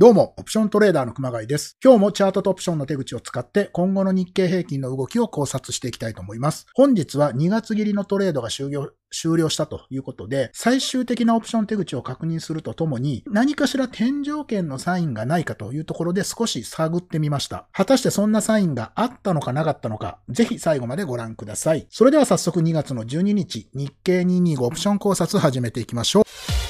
どうも、オプショントレーダーの熊谷です。今日もチャートとオプションの手口を使って今後の日経平均の動きを考察していきたいと思います。本日は2月切りのトレードが終了終了したということで、最終的なオプション手口を確認するとともに、何かしら天井圏のサインがないかというところで少し探ってみました。果たしてそんなサインがあったのかなかったのか、ぜひ最後までご覧ください。それでは早速2月の12日、日経225オプション考察始めていきましょう。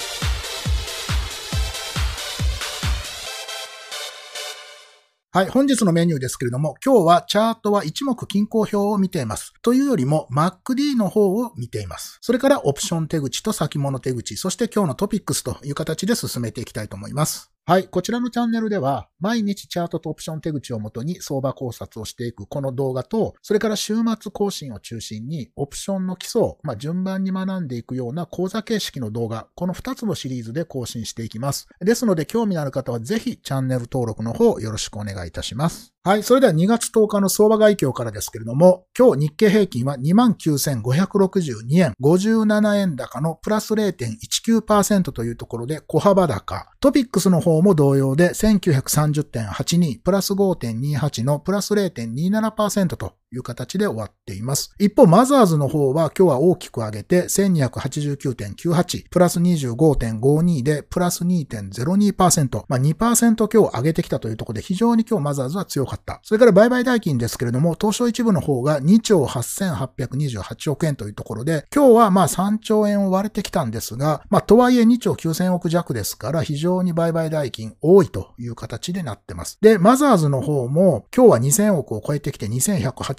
はい、本日のメニューですけれども、今日はチャートは一目均衡表を見ています。というよりも MacD の方を見ています。それからオプション手口と先物手口、そして今日のトピックスという形で進めていきたいと思います。はい。こちらのチャンネルでは、毎日チャートとオプション手口をもとに相場考察をしていくこの動画と、それから週末更新を中心に、オプションの基礎を、まあ、順番に学んでいくような講座形式の動画、この2つのシリーズで更新していきます。ですので、興味のある方はぜひチャンネル登録の方よろしくお願いいたします。はい。それでは2月10日の相場概況からですけれども、今日日経平均は29,562円、57円高のプラス0.19%というところで小幅高。トピックスの方も同様で1930.82プラス5.28のプラス0.27%という形で終わっています。一方、マザーズの方は今日は大きく上げて1289.98プラス25.52でプラス2.02%。まあ2%今日上げてきたというところで非常に今日マザーズは強かった。それから売買代金ですけれども、東証一部の方が2兆8828億円というところで、今日はまあ3兆円を割れてきたんですが、まあとはいえ2兆9000億弱ですから非常に売買代金多いという形でなってます。で、マザーズの方も今日は2000億を超えてきて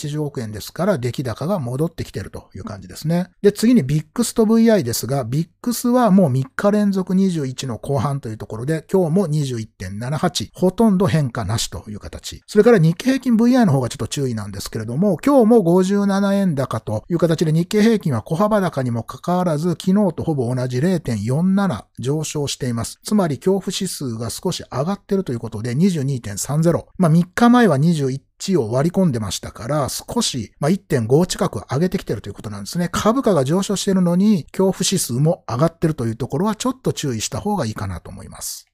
80億円ですから出来高が戻ってきてるという感じですね。で、次にビックスと VI ですが、ビックスはもう3日連続21の後半というところで、今日も21.78、ほとんど変化なしという形。それから日経平均 VI の方がちょっと注意なんですけれども、今日も57円高という形で日経平均は小幅高にもかかわらず、昨日とほぼ同じ0.47上昇しています。つまり恐怖指数が少し上がってるということで22.30。まあ3日前は21を割り込んでましたから、少し、まあ、1.5近く上げてきてるということなんですね。株価が上昇しているのに、恐怖指数も上がってるというところはちょっと注意した方がいいかなと思います。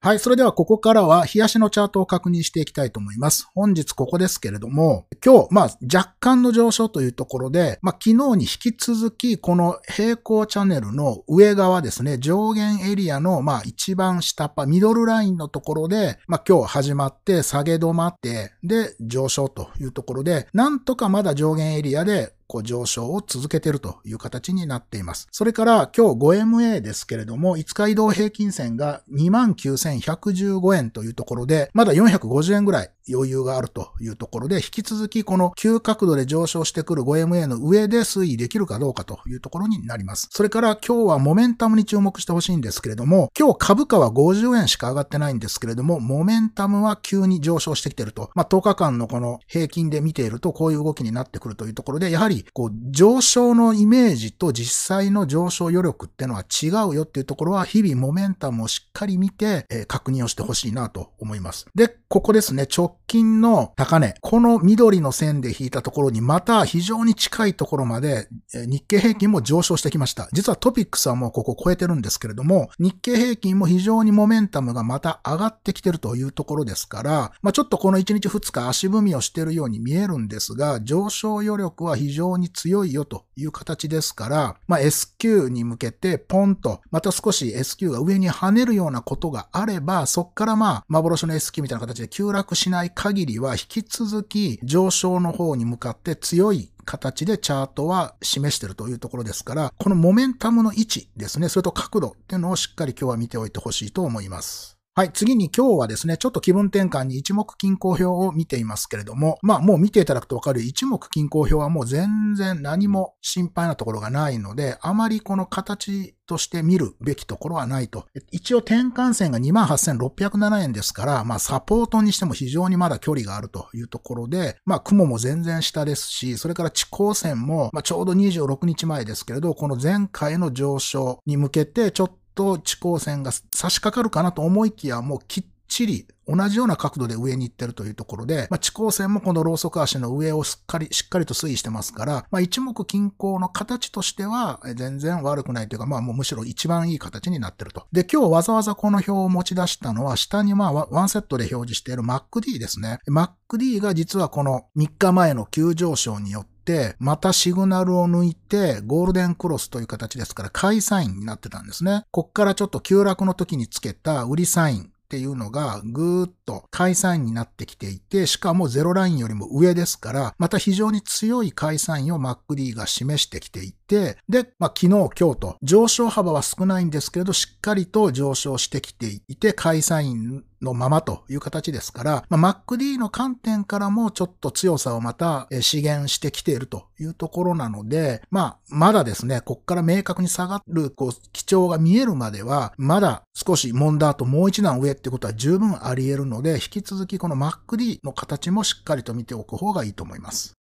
はい。それではここからは、冷やしのチャートを確認していきたいと思います。本日ここですけれども、今日、まあ、若干の上昇というところで、まあ、昨日に引き続き、この平行チャンネルの上側ですね、上限エリアの、まあ、一番下っ端、ミドルラインのところで、まあ、今日始まって下げ止まって、で、上昇というところで、なんとかまだ上限エリアでこう上昇を続けているという形になっています。それから今日 5MA ですけれども、5日移動平均線が29,115円というところで、まだ450円ぐらい余裕があるというところで、引き続きこの急角度で上昇してくる 5MA の上で推移できるかどうかというところになります。それから今日はモメンタムに注目してほしいんですけれども、今日株価は50円しか上がってないんですけれども、モメンタムは急に上昇してきていると。まあ、10日間のこの平均で見ているとこういう動きになってくるというところで、やはりこう上昇のイメージと実際の上昇余力っていうのは違うよっていうところは日々モメンタムをしっかり見て、えー、確認をしてほしいなと思います。で、ここですね、直近の高値、この緑の線で引いたところにまた非常に近いところまでえ日経平均も上昇してきました。実はトピックスはもうここ超えてるんですけれども、日経平均も非常にモメンタムがまた上がってきてるというところですから、まあ、ちょっとこの1日2日足踏みをしているように見えるんですが、上昇余力は非常常に強いよという形ですから、まあ、S q に向けてポンと、また少し S q が上に跳ねるようなことがあれば、そっからまあ、幻の S q みたいな形で急落しない限りは引き続き上昇の方に向かって強い形でチャートは示しているというところですから、このモメンタムの位置ですね、それと角度っていうのをしっかり今日は見ておいてほしいと思います。はい。次に今日はですね、ちょっと気分転換に一目均衡表を見ていますけれども、まあもう見ていただくとわかる一目均衡表はもう全然何も心配なところがないので、あまりこの形として見るべきところはないと。一応転換線が28,607円ですから、まあサポートにしても非常にまだ距離があるというところで、まあ雲も全然下ですし、それから地高線も、まあちょうど26日前ですけれど、この前回の上昇に向けてちょっとと地高線が差し掛かるかなと思いきや、もうきっちり同じような角度で上に行ってるというところで、まあ、地高線もこのローソク足の上をしっかり、しっかりと推移してますから、まあ、一目均衡の形としては全然悪くないというか、まあ、もうむしろ一番いい形になってると。で、今日わざわざこの表を持ち出したのは、下にまあ、ワンセットで表示している MacD ですね。MacD が実はこの3日前の急上昇によって、またシグナルを抜いて、ゴールデンクロスという形ですから、買いサインになってたんですね。こっからちょっと急落の時につけた売りサインっていうのがぐーっと解散になってきていて、しかもゼロラインよりも上ですから、また非常に強い解散を MacD が示してきていて、で、まあ、昨日、今日と上昇幅は少ないんですけれど、しっかりと上昇してきていて、解散のままという形ですから、まあ、MacD の観点からもちょっと強さをまた資源してきているというところなので、まあ、まだですね、こっから明確に下がる、こう、基調が見えるまでは、まだ少し揉んだ後もう一段上ってことは十分あり得るので、引き続きこの MacD の形もしっかりと見ておく方がいいと思います。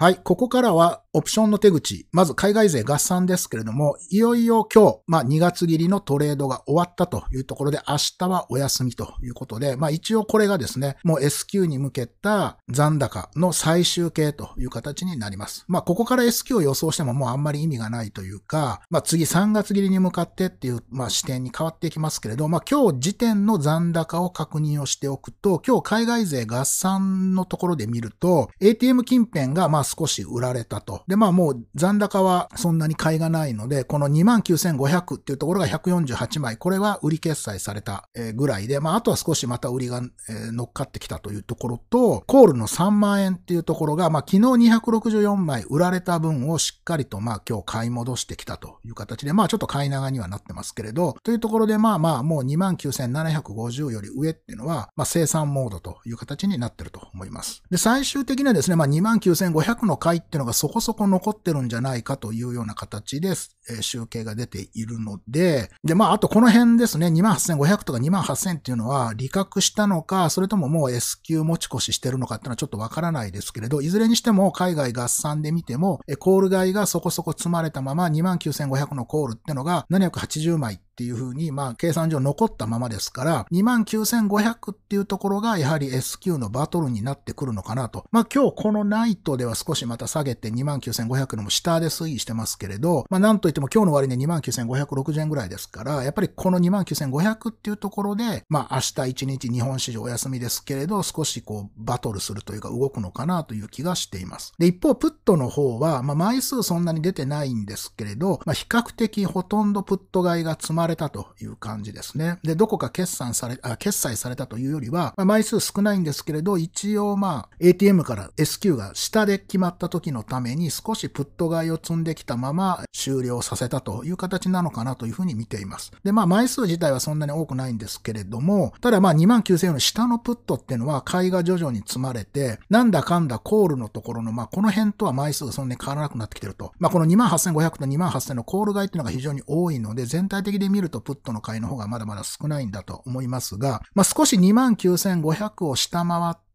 はい、ここからはオプションの手口。まず海外税合算ですけれども、いよいよ今日、まあ2月切りのトレードが終わったというところで、明日はお休みということで、まあ一応これがですね、もう S q に向けた残高の最終形という形になります。まあここから S q を予想してももうあんまり意味がないというか、まあ次3月切りに向かってっていう、まあ視点に変わっていきますけれど、まあ今日時点の残高を確認をしておくと、今日海外税合算のところで見ると、ATM 近辺がまあ少し売られたと。で、まあもう残高はそんなに買いがないので、この29,500っていうところが148枚、これは売り決済されたぐらいで、まああとは少しまた売りが乗っかってきたというところと、コールの3万円っていうところが、まあ昨日264枚売られた分をしっかりとまあ今日買い戻してきたという形で、まあちょっと買い長にはなってますけれど、というところでまあまあもう29,750より上っていうのは、まあ生産モードという形になってると思います。で、最終的にはですね、まあ29,500の買いっていうのがそこそこ残ってるんじゃないかというような形で、え、集計が出ているので、で、まあ、あとこの辺ですね、28,500とか28,000っていうのは、利確したのか、それとももう S q 持ち越ししてるのかっていうのはちょっとわからないですけれど、いずれにしても海外合算で見ても、コール買いがそこそこ積まれたまま29,500のコールっていうのが780枚っていうふうに、まあ、計算上残ったままですから、29,500っていうところが、やはり S q のバトルになってくるのかなと。まあ、今日このナイトでは少しまた下げて29,500のも下で推移してますけれど、まあ、なんといっても今日の終わりで29,560円ぐらいですから、やっぱりこの29,500っていうところで、まあ、明日1日日本市場お休みですけれど、少しこう、バトルするというか動くのかなという気がしています。で、一方、プットの方は、まあ、枚数そんなに出てないんですけれど、まあ、比較的ほとんどプット買いが積まれれたという感じですね。で、どこか決算され、あ、決済されたというよりは、まあ、枚数少ないんですけれど、一応まあ、ATM から SQ が下で決まった時のために少しプット買いを積んできたまま終了させたという形なのかなというふうに見ています。で、まあ、枚数自体はそんなに多くないんですけれども、ただまあ、2万9000円の下のプットっていうのは買いが徐々に積まれて、なんだかんだコールのところの、まあ、この辺とは枚数がそんなに変わらなくなってきてると。まあ、この2万8500と2万8000のコール買いっていうのが非常に多いので、全体的で見るとプットの買いの方がまだまだ少ないんだと思いますが、まあ、少し29,500を下回って、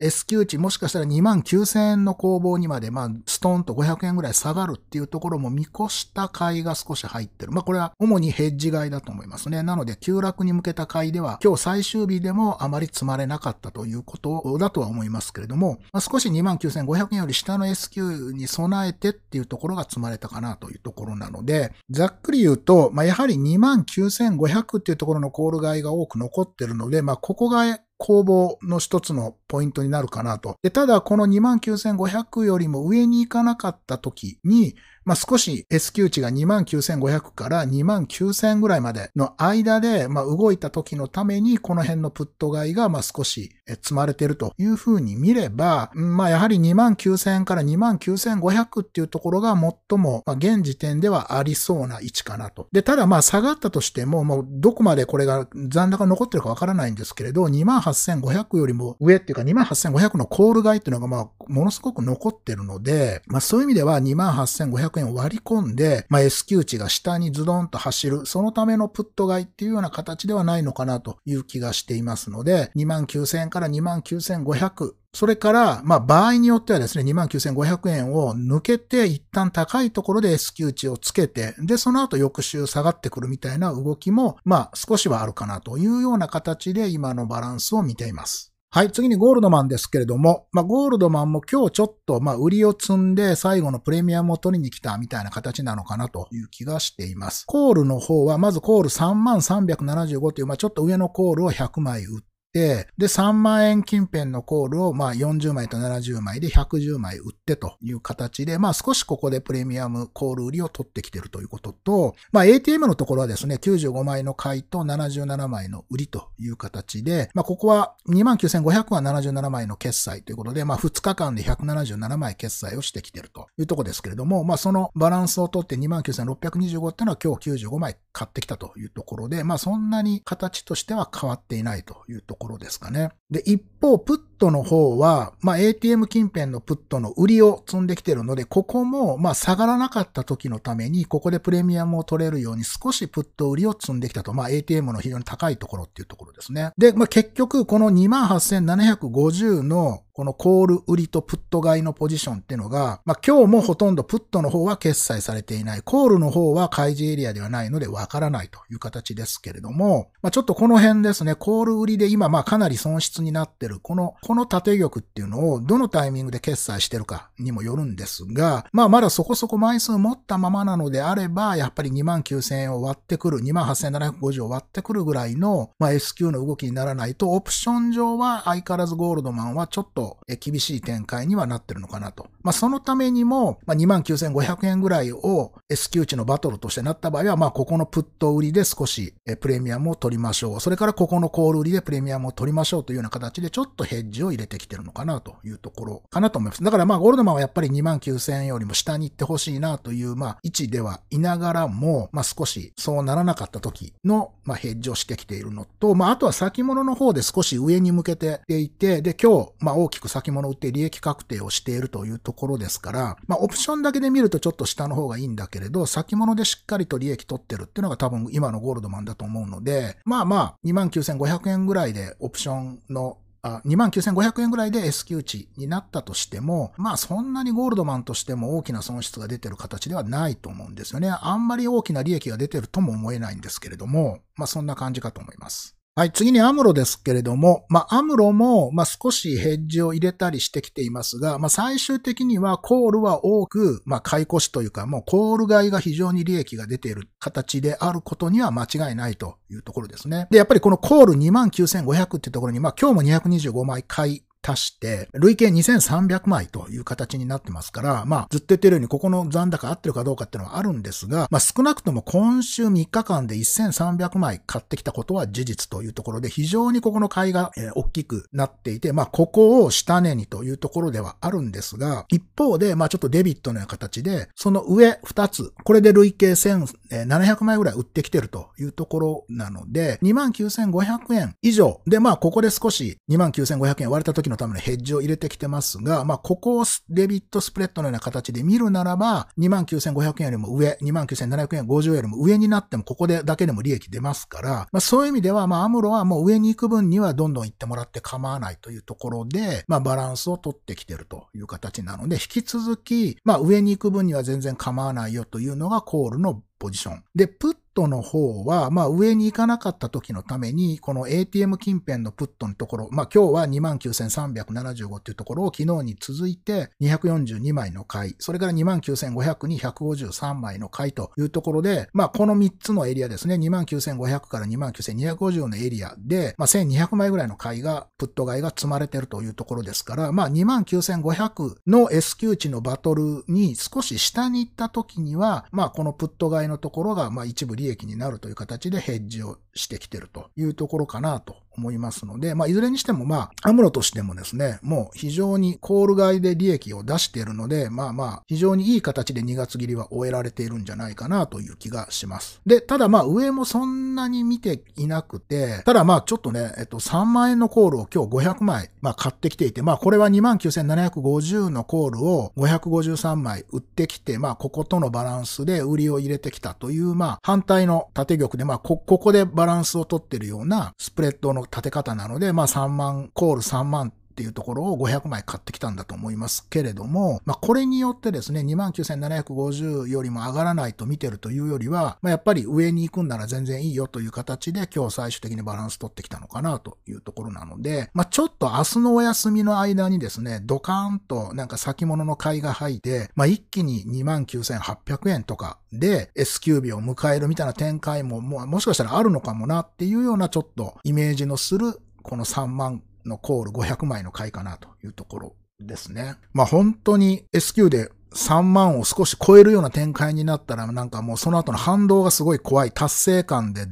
S q 値もしかしたら2万9000円の攻防にまで、まあ、ストーンと500円ぐらい下がるっていうところも見越した買いが少し入ってる。まあ、これは主にヘッジ買いだと思いますね。なので、急落に向けた買いでは、今日最終日でもあまり積まれなかったということだとは思いますけれども、まあ、少し2万9500円より下の S q に備えてっていうところが積まれたかなというところなので、ざっくり言うと、まあ、やはり2万9500っていうところのコール買いが多く残ってるので、まあ、ここが攻防の一つのポイントになるかなと。で、ただこの29,500よりも上に行かなかった時に、まあ、少し S q 値が29,500から29,000ぐらいまでの間で、まあ、動いた時のために、この辺のプット買いが、まあ、少し積まれてるというふうに見れば、まあ、やはり29,000から29,500っていうところが最も、まあ、現時点ではありそうな位置かなと。で、ただまあ、下がったとしても、もうどこまでこれが残高残ってるかわからないんですけれど、28,500よりも上っていうか28,500のコール買いっていうのが、まあ、ものすごく残ってるので、まあ、そういう意味では28,500円を割り込んで、まあ、S q 値が下にズドンと走る、そのためのプット買いっていうような形ではないのかなという気がしていますので、29,000円から29,500それから、まあ場合によってはですね、29,500円を抜けて一旦高いところで S q 値をつけて、で、その後翌週下がってくるみたいな動きも、まあ少しはあるかなというような形で今のバランスを見ています。はい、次にゴールドマンですけれども、まあ、ゴールドマンも今日ちょっと、まあ、売りを積んで最後のプレミアムを取りに来たみたいな形なのかなという気がしています。コールの方は、まずコール3375という、まあ、ちょっと上のコールを100枚売って、で、3万円近辺のコールをまあ40枚と70枚で110枚売ってという形で、まあ少しここでプレミアムコール売りを取ってきているということと、まあ ATM のところはですね、95枚の買いと77枚の売りという形で、まあここは29,500は77枚の決済ということで、まあ2日間で177枚決済をしてきているというところですけれども、まあそのバランスを取って29,625っていうのは今日95枚買ってきたというところで、まあそんなに形としては変わっていないというところころですかね。で、一方、プットの方は、まあ、ATM 近辺のプットの売りを積んできてるので、ここも、まあ、下がらなかった時のために、ここでプレミアムを取れるように少しプット売りを積んできたと。まあ、ATM の非常に高いところっていうところですね。で、まあ、結局、この28,750のこのコール売りとプット買いのポジションっていうのが、まあ今日もほとんどプットの方は決済されていない。コールの方は開示エリアではないのでわからないという形ですけれども、まあちょっとこの辺ですね、コール売りで今まあかなり損失になってる、この、この縦玉っていうのをどのタイミングで決済してるかにもよるんですが、まあまだそこそこ枚数持ったままなのであれば、やっぱり2万9000円を割ってくる、2万8750を割ってくるぐらいの、まあ S q の動きにならないと、オプション上は相変わらずゴールドマンはちょっと厳しい展開にはなってるのかなと。まあ、そのためにも、まあ、29,500円ぐらいを S q 値のバトルとしてなった場合は、まあ、ここのプット売りで少しプレミアムを取りましょう。それからここのコール売りでプレミアムを取りましょうというような形でちょっとヘッジを入れてきてるのかなというところかなと思います。だからまあ、ゴールドマンはやっぱり29,000円よりも下に行ってほしいなという、まあ、位置ではいながらも、まあ、少しそうならなかった時の、まあ、ヘッジをしてきているのと、まあ、あとは先物の方で少し上に向けていて、で、今日、まあ、大ききく先物売って利益確定をしているというところですから、まあ、オプションだけで見るとちょっと下の方がいいんだけれど、先物でしっかりと利益取ってるっていうのが多分今のゴールドマンだと思うので、まあまあ、29,500円ぐらいでオプションの29,500円ぐらいで S q 値になったとしても、まあそんなにゴールドマンとしても大きな損失が出てる形ではないと思うんですよね。あんまり大きな利益が出てるとも思えないんですけれども、まあそんな感じかと思います。はい、次にアムロですけれども、まあ、アムロも、まあ、少しヘッジを入れたりしてきていますが、まあ、最終的にはコールは多く、まあ、買い越しというか、もうコール買いが非常に利益が出ている形であることには間違いないというところですね。で、やっぱりこのコール29,500っていうところに、まあ、今日も225枚買い足して、累計2300枚という形になってますから、まあ、ずっと言ってるように、ここの残高合ってるかどうかっていうのはあるんですが、まあ、少なくとも今週3日間で1300枚買ってきたことは事実というところで、非常にここの買いが、えー、大きくなっていて、まあ、ここを下値にというところではあるんですが、一方で、まあ、ちょっとデビットのような形で、その上2つ、これで累計1700枚ぐらい売ってきてるというところなので、29,500円以上で、まあ、ここで少し29,500円割れた時ののためのヘッジを入れてきてますが、まあ、ここをデビットスプレッドのような形で見るならば、29,500円よりも上、29,700円50円よりも上になっても、ここでだけでも利益出ますから、まあ、そういう意味では、まあ、アムロはもう上に行く分にはどんどん行ってもらって構わないというところで、まあ、バランスを取ってきてるという形なので、引き続き、まあ、上に行く分には全然構わないよというのがコールのポジション。で、プットの方は、まあ上に行かなかった時のために、この ATM 近辺のプットのところ、まあ今日は29,375っていうところを昨日に続いて242枚の買い、それから29,500に153枚の買いというところで、まあこの3つのエリアですね、29,500から29,250のエリアで、まあ1,200枚ぐらいの買いが、プット買いが積まれてるというところですから、まあ29,500の S q 値のバトルに少し下に行った時には、まあこのプット買いののところが、まあ一部利益になるという形でヘッジをしてきてるというところかなと思いますので、まあ、いずれにしてもまあ、アムロとしてもですね、もう非常にコール買いで利益を出しているので、まあまあ、非常にいい形で2月切りは終えられているんじゃないかなという気がします。で、ただまあ、上もそんなに見ていなくて、ただまあ、ちょっとね、えっと、3万円のコールを今日500枚、まあ、買ってきていて、まあ、これは29,750のコールを553枚売ってきて、まあ、こことのバランスで売りを入れてきたという、まあ、反対の縦玉で、まあ、こ、ここでバランスを取ってるようなスプレッドの立て方なので、まあ3万、コール3万っていうところを500枚買ってきたんだと思いますけれども、まあ、これによってですね、29,750よりも上がらないと見てるというよりは、まあ、やっぱり上に行くんなら全然いいよという形で今日最終的にバランス取ってきたのかなというところなので、まあ、ちょっと明日のお休みの間にですね、ドカーンとなんか先物の買いが入って、まあ、一気に29,800円とかで S q 日を迎えるみたいな展開もももしかしたらあるのかもなっていうようなちょっとイメージのするこの3万のコール500枚の回かなというところですね。まあ本当に S q で3万を少し超えるような展開になったらなんかもうその後の反動がすごい怖い達成感で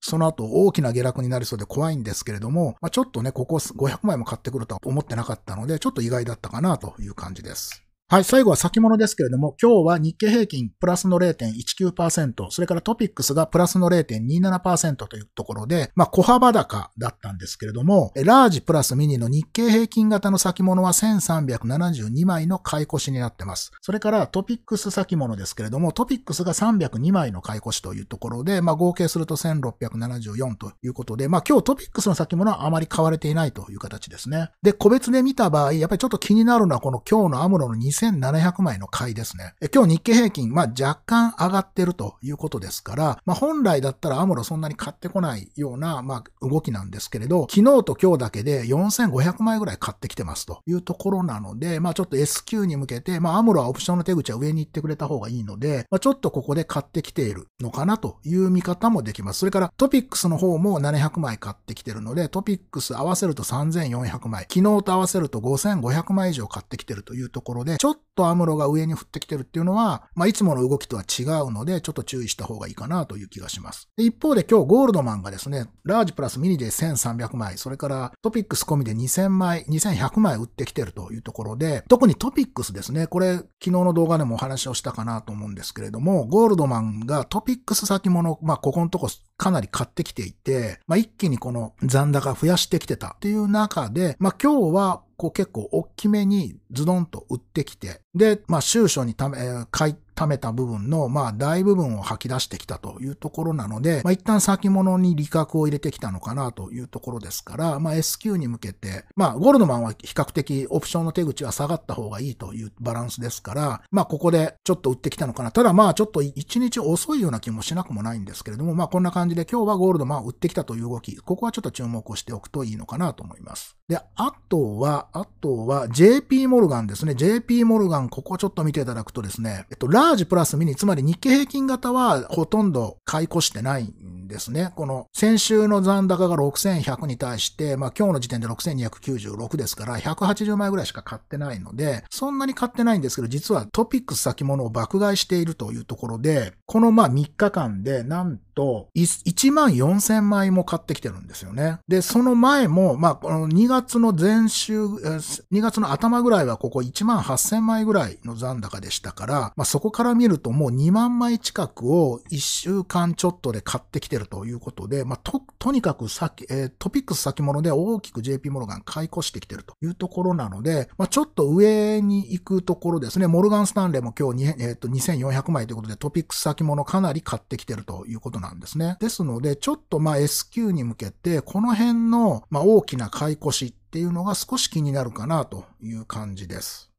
その後大きな下落になりそうで怖いんですけれども、まあ、ちょっとね、ここ500枚も買ってくるとは思ってなかったので、ちょっと意外だったかなという感じです。はい、最後は先物ですけれども、今日は日経平均プラスの0.19%、それからトピックスがプラスの0.27%というところで、まあ小幅高だったんですけれども、ラージプラスミニの日経平均型の先物は1372枚の買い越しになってます。それからトピックス先物ですけれども、トピックスが302枚の買い越しというところで、まあ合計すると1674ということで、まあ今日トピックスの先物はあまり買われていないという形ですね。で、個別で見た場合、やっぱりちょっと気になるのはこの今日のアムロの2700枚の買いですね。今日日経平均、まあ若干上がってるということですから、まあ本来だったらアムロそんなに買ってこないような、まあ動きなんですけれど、昨日と今日だけで4500枚ぐらい買ってきてますというところなので、まあちょっと S q に向けて、まあアムロはオプションの手口は上に行ってくれた方がいいので、まあちょっとここで買ってきているのかなという見方もできます。それからトピックスの方も700枚買ってきてるので、トピックス合わせると3400枚、昨日と合わせると5500枚以上買ってきてるというところで、ちょっとアムロが上に降ってきてるっていうのは、まあ、いつもの動きとは違うので、ちょっと注意した方がいいかなという気がします。で一方で今日ゴールドマンがですね、ラージプラスミニで1300枚、それからトピックス込みで2000枚、2100枚売ってきてるというところで、特にトピックスですね、これ昨日の動画でもお話をしたかなと思うんですけれども、ゴールドマンがトピックス先物、まあ、ここのとこかなり買ってきていて、まあ、一気にこの残高増やしてきてたっていう中で、まあ、今日はこう結構大きめにズドンと売ってきて、で、まあ、収書にため、買い、貯めた部分の、まあ、大部分を吐き出してきたというところなので、まあ、一旦先物に利確を入れてきたのかなというところですから、まあ、S q に向けて、まあ、ゴールドマンは比較的オプションの手口は下がった方がいいというバランスですから、まあ、ここでちょっと売ってきたのかな。ただまあ、ちょっと一日遅いような気もしなくもないんですけれども、まあ、こんな感じで今日はゴールドマンを売ってきたという動き、ここはちょっと注目をしておくといいのかなと思います。で、あとは、あとは JP モルガンですね。JP モルガン、ここちょっと見ていただくとですね、えっと、ラージプラスミニ、つまり日経平均型はほとんど買い越してないんですね。この先週の残高が6100に対して、まあ今日の時点で6296ですから、180枚ぐらいしか買ってないので、そんなに買ってないんですけど、実はトピックス先物を爆買いしているというところで、このまあ3日間でなんと1万4千枚も買ってきてるんですよね。で、その前も、まあこの2月の前週、2月の頭ぐらいはここ1万8000枚ぐらいの残高でしたから、まあそこから見るともう2万枚近くを1週間ちょっとで買ってきてるということで、まあと、とにかくさっき、えー、トピックス先物で大きく JP モルガン買い越してきてるというところなので、まあちょっと上に行くところですね、モルガンスタンレーも今日に、えー、と2400枚ということでトピックス先物かなり買ってきてるということなんですなんですね。ですので、ちょっとまあ S q に向けて、この辺のま大きな買い越しっていうのが少し気になるかなという感じです。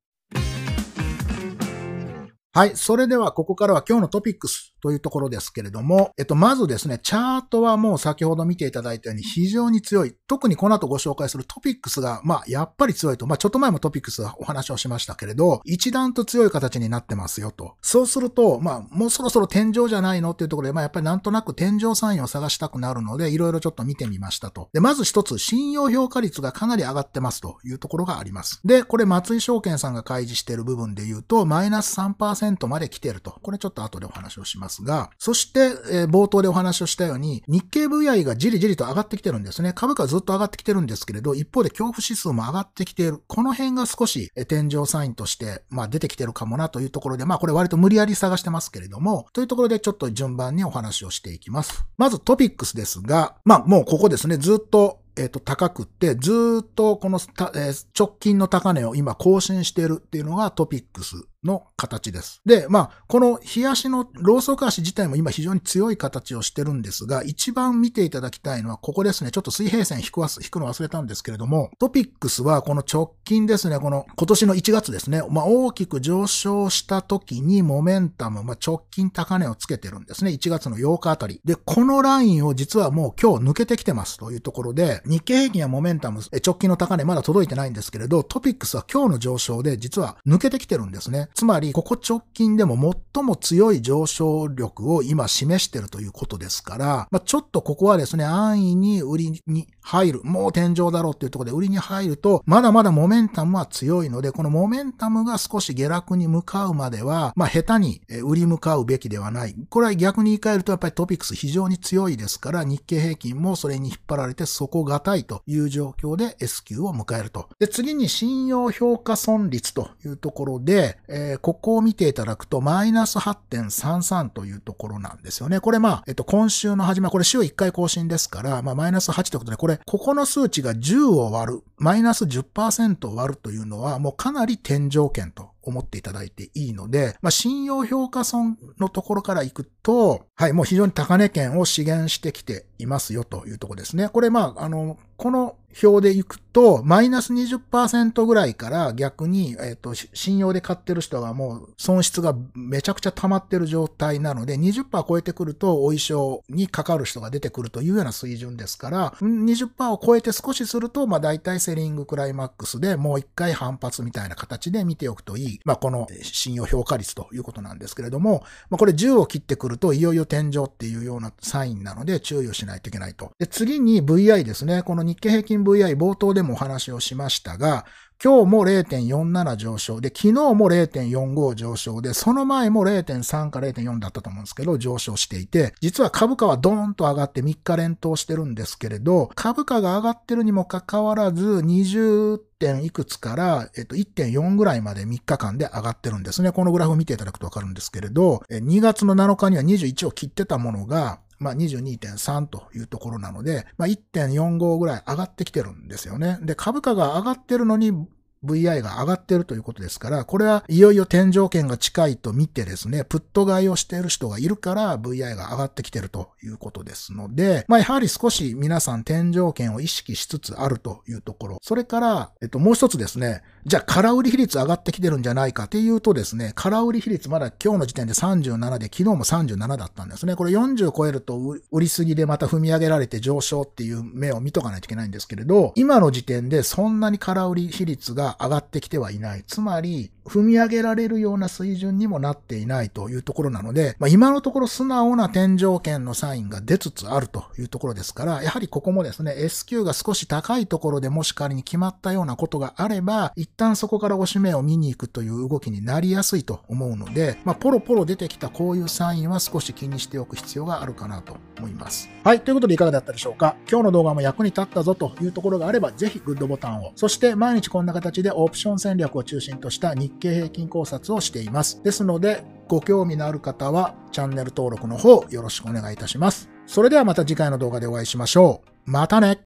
はい。それでは、ここからは今日のトピックスというところですけれども、えっと、まずですね、チャートはもう先ほど見ていただいたように非常に強い。特にこの後ご紹介するトピックスが、まあ、やっぱり強いと。まあ、ちょっと前もトピックスはお話をしましたけれど、一段と強い形になってますよと。そうすると、まあ、もうそろそろ天井じゃないのっていうところで、まあ、やっぱりなんとなく天井サインを探したくなるので、いろいろちょっと見てみましたと。で、まず一つ、信用評価率がかなり上がってますというところがあります。で、これ松井証券さんが開示している部分で言うと、マイナス3%まで来てると。これちょっと後でお話をしますが、そして、えー、冒頭でお話をしたように、日経 VI がじりじりと上がってきてるんですね。株価ずっと上がってきてるんですけれど、一方で恐怖指数も上がってきている。この辺が少し、えー、天井サインとして、まあ出てきてるかもなというところで、まあこれ割と無理やり探してますけれども、というところでちょっと順番にお話をしていきます。まずトピックスですが、まあもうここですね、ずっとえっ、と、高くって、ずっとこの、えー、直近の高値を今更新しているっていうのがトピックスの形です。で、まあ、この冷やしのローソク足自体も今非常に強い形をしてるんですが、一番見ていただきたいのはここですね。ちょっと水平線引く引くの忘れたんですけれども、トピックスはこの直近ですね、この今年の1月ですね、まあ、大きく上昇した時にモメンタム、まあ、直近高値をつけてるんですね。1月の8日あたり。で、このラインを実はもう今日抜けてきてますというところで、日経平均やモメンタム、直近の高値まだ届いてないんですけれど、トピックスは今日の上昇で実は抜けてきてるんですね。つまり、ここ直近でも最も強い上昇力を今示してるということですから、まあ、ちょっとここはですね、安易に売りに入る、もう天井だろうっていうところで売りに入ると、まだまだモメンタムは強いので、このモメンタムが少し下落に向かうまでは、まあ、下手に売り向かうべきではない。これは逆に言い換えると、やっぱりトピックス非常に強いですから、日経平均もそれに引っ張られて底堅いという状況で S q を迎えると。で、次に信用評価損率というところで、えー、ここを見ていただくと、マイナス8.33というところなんですよね。これまあ、えっと、今週の始め、これ週1回更新ですから、まあ、マイナス8ということで、これ、ここの数値が10を割る、マイナス10%を割るというのは、もうかなり天井圏と思っていただいていいので、まあ、信用評価損のところから行くと、はい、もう非常に高値圏を資源してきていますよというところですね。これまあ、あの、この表でいくと、マイナス20%ぐらいから逆に、えっ、ー、と、信用で買ってる人がもう損失がめちゃくちゃ溜まってる状態なので、20%超えてくると、お衣装にかかる人が出てくるというような水準ですから、20%を超えて少しすると、まあ大体セリングクライマックスでもう一回反発みたいな形で見ておくといい、まあこの信用評価率ということなんですけれども、まあこれ10を切ってくると、いよいよ天井っていうようなサインなので注意をしないといけないと。で、次に VI ですね。この日経平均 VI 冒頭でもお話をしましたが、今日も0.47上昇で、昨日も0.45上昇で、その前も0.3か0.4だったと思うんですけど、上昇していて、実は株価はドーンと上がって3日連投してるんですけれど、株価が上がってるにもかかわらず、20点いくつから、えっと、1.4ぐらいまで3日間で上がってるんですね。このグラフを見ていただくとわかるんですけれど、2月の7日には21を切ってたものが、まあ、22.3というところなので、まあ、1.45ぐらい上がってきてるんですよね。で、株価が上がってるのに VI が上がってるということですから、これはいよいよ天井圏が近いと見てですね、プット買いをしている人がいるから VI が上がってきてるということですので、まあやはり少し皆さん天井圏を意識しつつあるというところ。それから、えっともう一つですね、じゃあ空売り比率上がってきてるんじゃないかっていうとですね、空売り比率まだ今日の時点で37で昨日も37だったんですね。これ40超えると売りすぎでまた踏み上げられて上昇っていう目を見とかないといけないんですけれど、今の時点でそんなに空売り比率が上がってきてはいない。つまり、踏み上げられるような水準にもなっていないというところなので、まあ、今のところ素直な天井圏のサインが出つつあるというところですから、やはりここもですね、S q が少し高いところでもし仮に決まったようなことがあれば、一旦そこから押し目を見に行くという動きになりやすいと思うので、まあ、ポロポロ出てきたこういうサインは少し気にしておく必要があるかなと思います。はい、ということでいかがだったでしょうか？今日の動画も役に立ったぞというところがあれば、ぜひグッドボタンを。そして毎日こんな形でオプション戦略を中心とした日経平均考察をしています。ですので、ご興味のある方はチャンネル登録の方よろしくお願いいたします。それではまた次回の動画でお会いしましょう。またね